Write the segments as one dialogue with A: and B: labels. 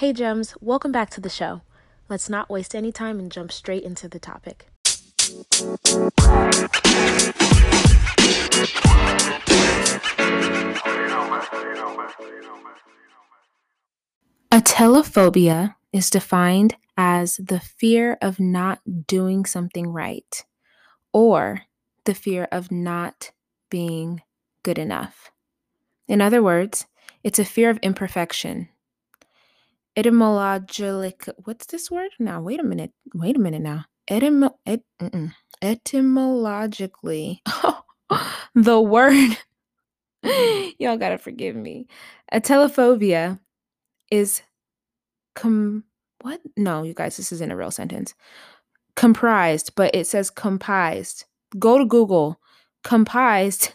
A: Hey, Gems, welcome back to the show. Let's not waste any time and jump straight into the topic. Atelophobia is defined as the fear of not doing something right or the fear of not being good enough. In other words, it's a fear of imperfection. Etymologically, what's this word now? Wait a minute. Wait a minute now. Etymo, et, etymologically, the word, mm-hmm. y'all gotta forgive me. Atelophobia is com, what? No, you guys, this isn't a real sentence. Comprised, but it says comprised. Go to Google. Comprised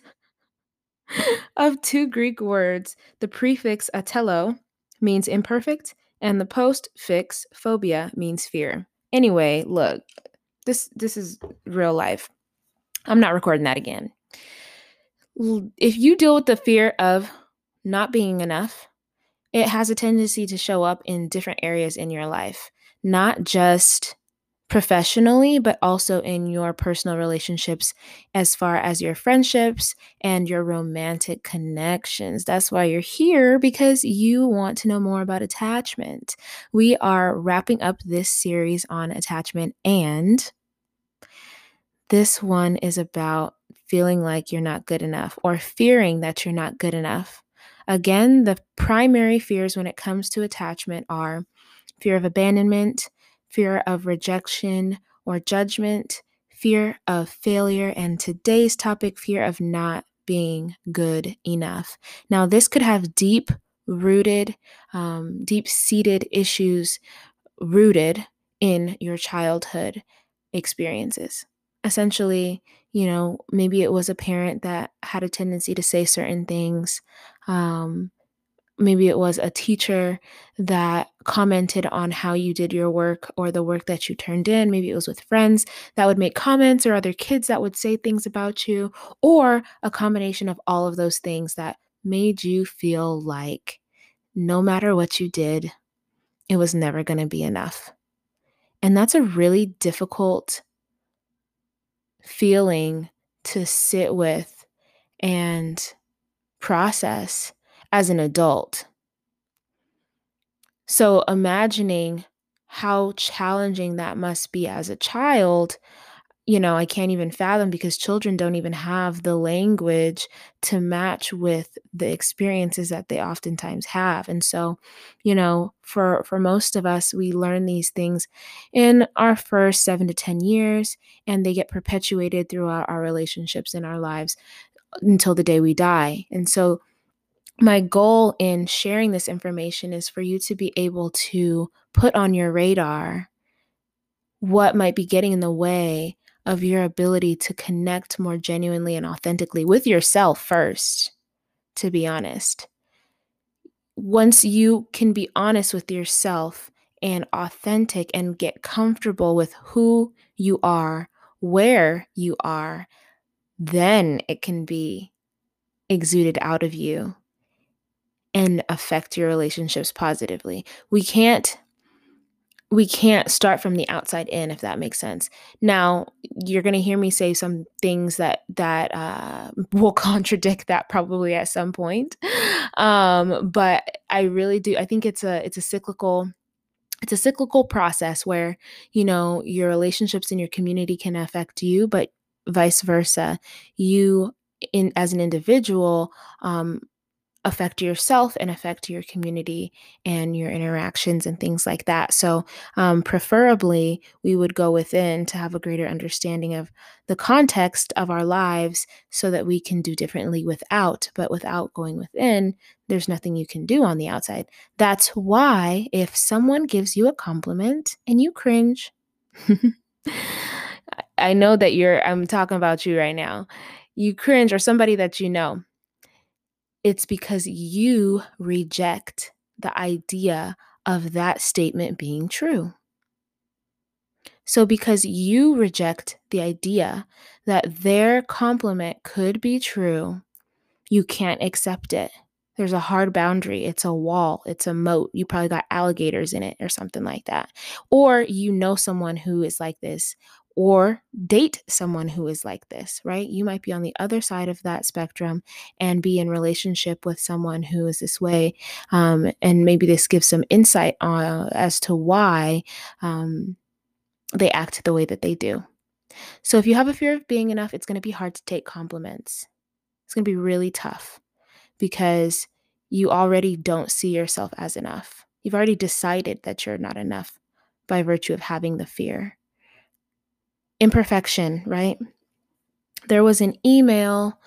A: of two Greek words. The prefix atelo means imperfect, and the postfix phobia means fear. Anyway, look, this this is real life. I'm not recording that again. If you deal with the fear of not being enough, it has a tendency to show up in different areas in your life, not just professionally, but also in your personal relationships, as far as your friendships and your romantic connections. That's why you're here because you want to know more about attachment. We are wrapping up this series on attachment, and this one is about feeling like you're not good enough or fearing that you're not good enough. Again, the primary fears when it comes to attachment are fear of abandonment fear of rejection or judgment, fear of failure, and today's topic, fear of not being good enough. Now, this could have deep rooted, um, deep seated issues rooted in your childhood experiences. Essentially, you know, maybe it was a parent that had a tendency to say certain things. Um, maybe it was a teacher that commented on how you did your work or the work that you turned in. Maybe it was with friends that would make comments or other kids that would say things about you, or a combination of all of those things that made you feel like no matter what you did, it was never going to be enough. And that's a really difficult feeling to sit with and process as an adult. So, imagining how challenging that must be as a child, you know, I can't even fathom because children don't even have the language to match with the experiences that they oftentimes have. And so, you know, for for most of us, we learn these things in our first 7 to 10 years and they get perpetuated throughout our relationships in our lives uh, until the day we die. And so my goal in sharing this information is for you to be able to put on your radar what might be getting in the way of your ability to connect more genuinely and authentically with yourself first, to be honest. Once you can be honest with yourself and authentic and get comfortable with who you are, where you are, then it can be exuded out of you and affect your relationships positively. We can't we can't start from the outside in if that makes sense. Now, you're going to hear me say some things that that uh, will contradict that probably at some point. Um, but I really do I think it's a it's a cyclical it's a cyclical process where, you know, your relationships in your community can affect you, but vice versa. You in as an individual um, affect yourself and affect your community and your interactions and things like that. So, um, preferably, we would go within to have a greater understanding of the context of our lives so that we can do differently without. But without going within, there's nothing you can do on the outside. That's why if someone gives you a compliment and you cringe, I know that you're, I'm talking about you right now. You cringe, or somebody that you know it's because you reject the idea of that statement being true. So, because you reject the idea that their compliment could be true, you can't accept it. There's a hard boundary. It's a wall. It's a moat. You probably got alligators in it or something like that. Or you know someone who is like this, or date someone who is like this, right? You might be on the other side of that spectrum and be in relationship with someone who is this way. Um, and maybe this gives some insight on, as to why um, they act the way that they do. So if you have a fear of being enough, it's going to be hard to take compliments. It's going to be really tough because you already don't see yourself as enough. You've already decided that you're not enough by virtue of having the fear. Imperfection, right? There was an email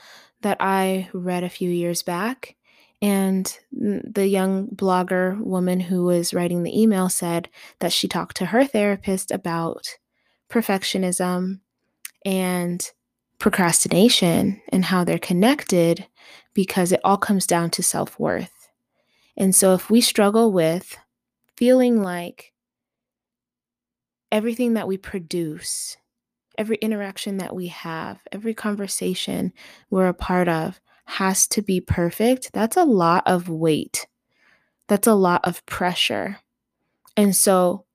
A: that I read a few years back, and the young blogger woman who was writing the email said that she talked to her therapist about perfectionism and procrastination and how they're connected because it all comes down to self worth. And so if we struggle with feeling like everything that we produce, every interaction that we have, every conversation we're a part of has to be perfect, that's a lot of weight. That's a lot of pressure. And so,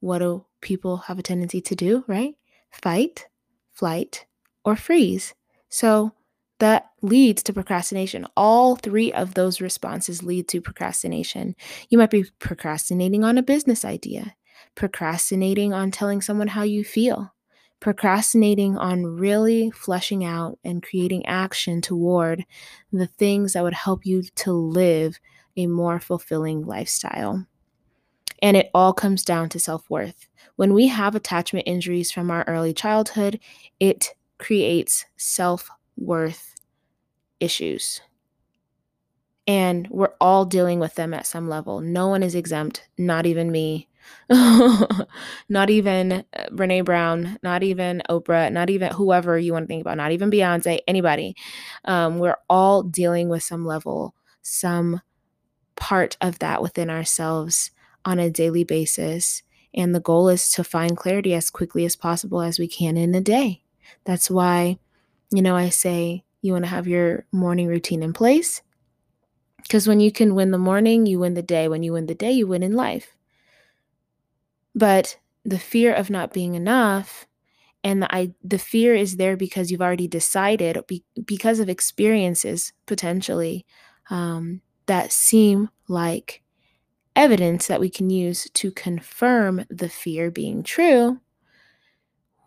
A: what do people have a tendency to do, right? Fight, flight, or freeze. So that leads to procrastination. All three of those responses lead to procrastination. You might be procrastinating on a business idea, procrastinating on telling someone how you feel, procrastinating on really fleshing out and creating action toward the things that would help you to live a more fulfilling lifestyle. And it all comes down to self worth. When we have attachment injuries from our early childhood, it creates self worth issues. And we're all dealing with them at some level. No one is exempt, not even me, not even uh, Brene Brown, not even Oprah, not even whoever you want to think about, not even Beyonce, anybody. Um, we're all dealing with some level, some part of that within ourselves on a daily basis. And the goal is to find clarity as quickly as possible as we can in a day. That's why, you know, I say you want to have your morning routine in place. Because when you can win the morning, you win the day. When you win the day, you win in life. But the fear of not being enough and the I, the fear is there because you've already decided be, because of experiences potentially um, that seem like evidence that we can use to confirm the fear being true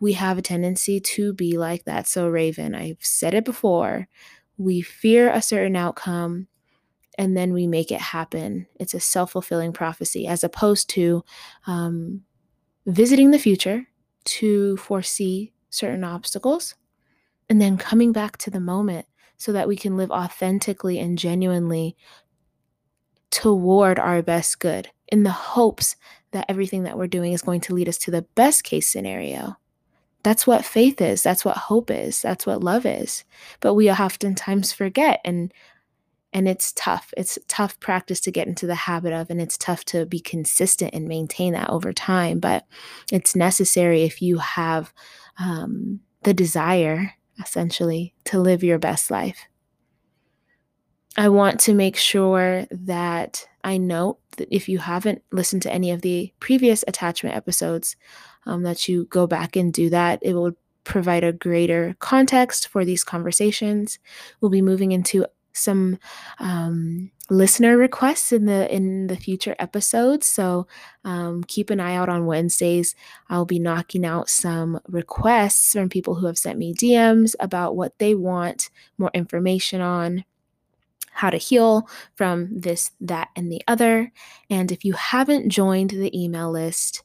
A: we have a tendency to be like that. So, Raven, I've said it before. We fear a certain outcome and then we make it happen. It's a self fulfilling prophecy as opposed to um, visiting the future to foresee certain obstacles and then coming back to the moment so that we can live authentically and genuinely toward our best good in the hopes that everything that we're doing is going to lead us to the best case scenario. That's what faith is. That's what hope is. That's what love is. But we oftentimes forget and and it's tough. It's tough practice to get into the habit of and it's tough to be consistent and maintain that over time, but it's necessary if you have um, the desire essentially to live your best life. I want to make sure that I note that if you haven't listened to any of the previous attachment episodes, um, that you go back and do that. It will provide a greater context for these conversations. We'll be moving into some um, listener requests in the in the future episodes. So um, keep an eye out on wednesdays. I'll be knocking out some requests from people who have sent me dms about what they want more information on how to heal from this that and the other. And if you haven't joined the email list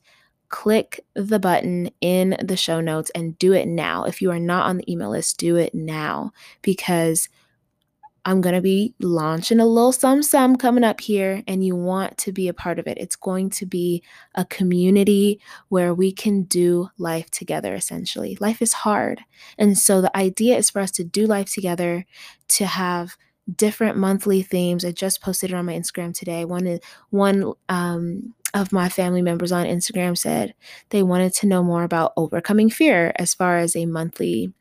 A: click the button in the show notes and do it now. If you are not on the email list, do it now because I'm going to be launching a little some some coming up here and you want to be a part of it. It's going to be a community where we can do life together essentially. Life is hard. And so the idea is for us to do life together, to have different monthly themes. I just posted it on my Instagram today. One one um of my family members on Instagram said they wanted to know more about overcoming fear as far as a monthly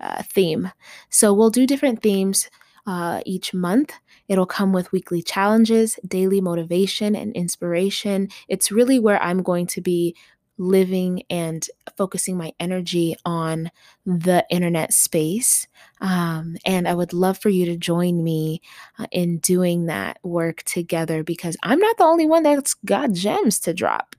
A: uh, theme. So we'll do different themes uh, each month. It'll come with weekly challenges, daily motivation, and inspiration. It's really where I'm going to be living and focusing my energy on the internet space. Um, and I would love for you to join me uh, in doing that work together because I'm not the only one that's got gems to drop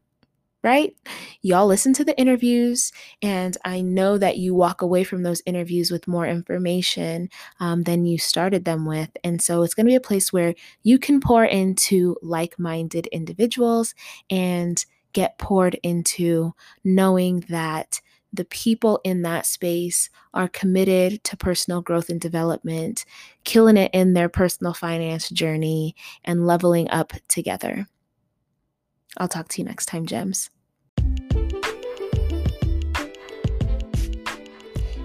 A: right? Y'all listen to the interviews, and I know that you walk away from those interviews with more information um, than you started them with. And so it's going to be a place where you can pour into like minded individuals and get poured into knowing that the people in that space are committed to personal growth and development, killing it in their personal finance journey, and leveling up together. I'll talk to you next time, Gems.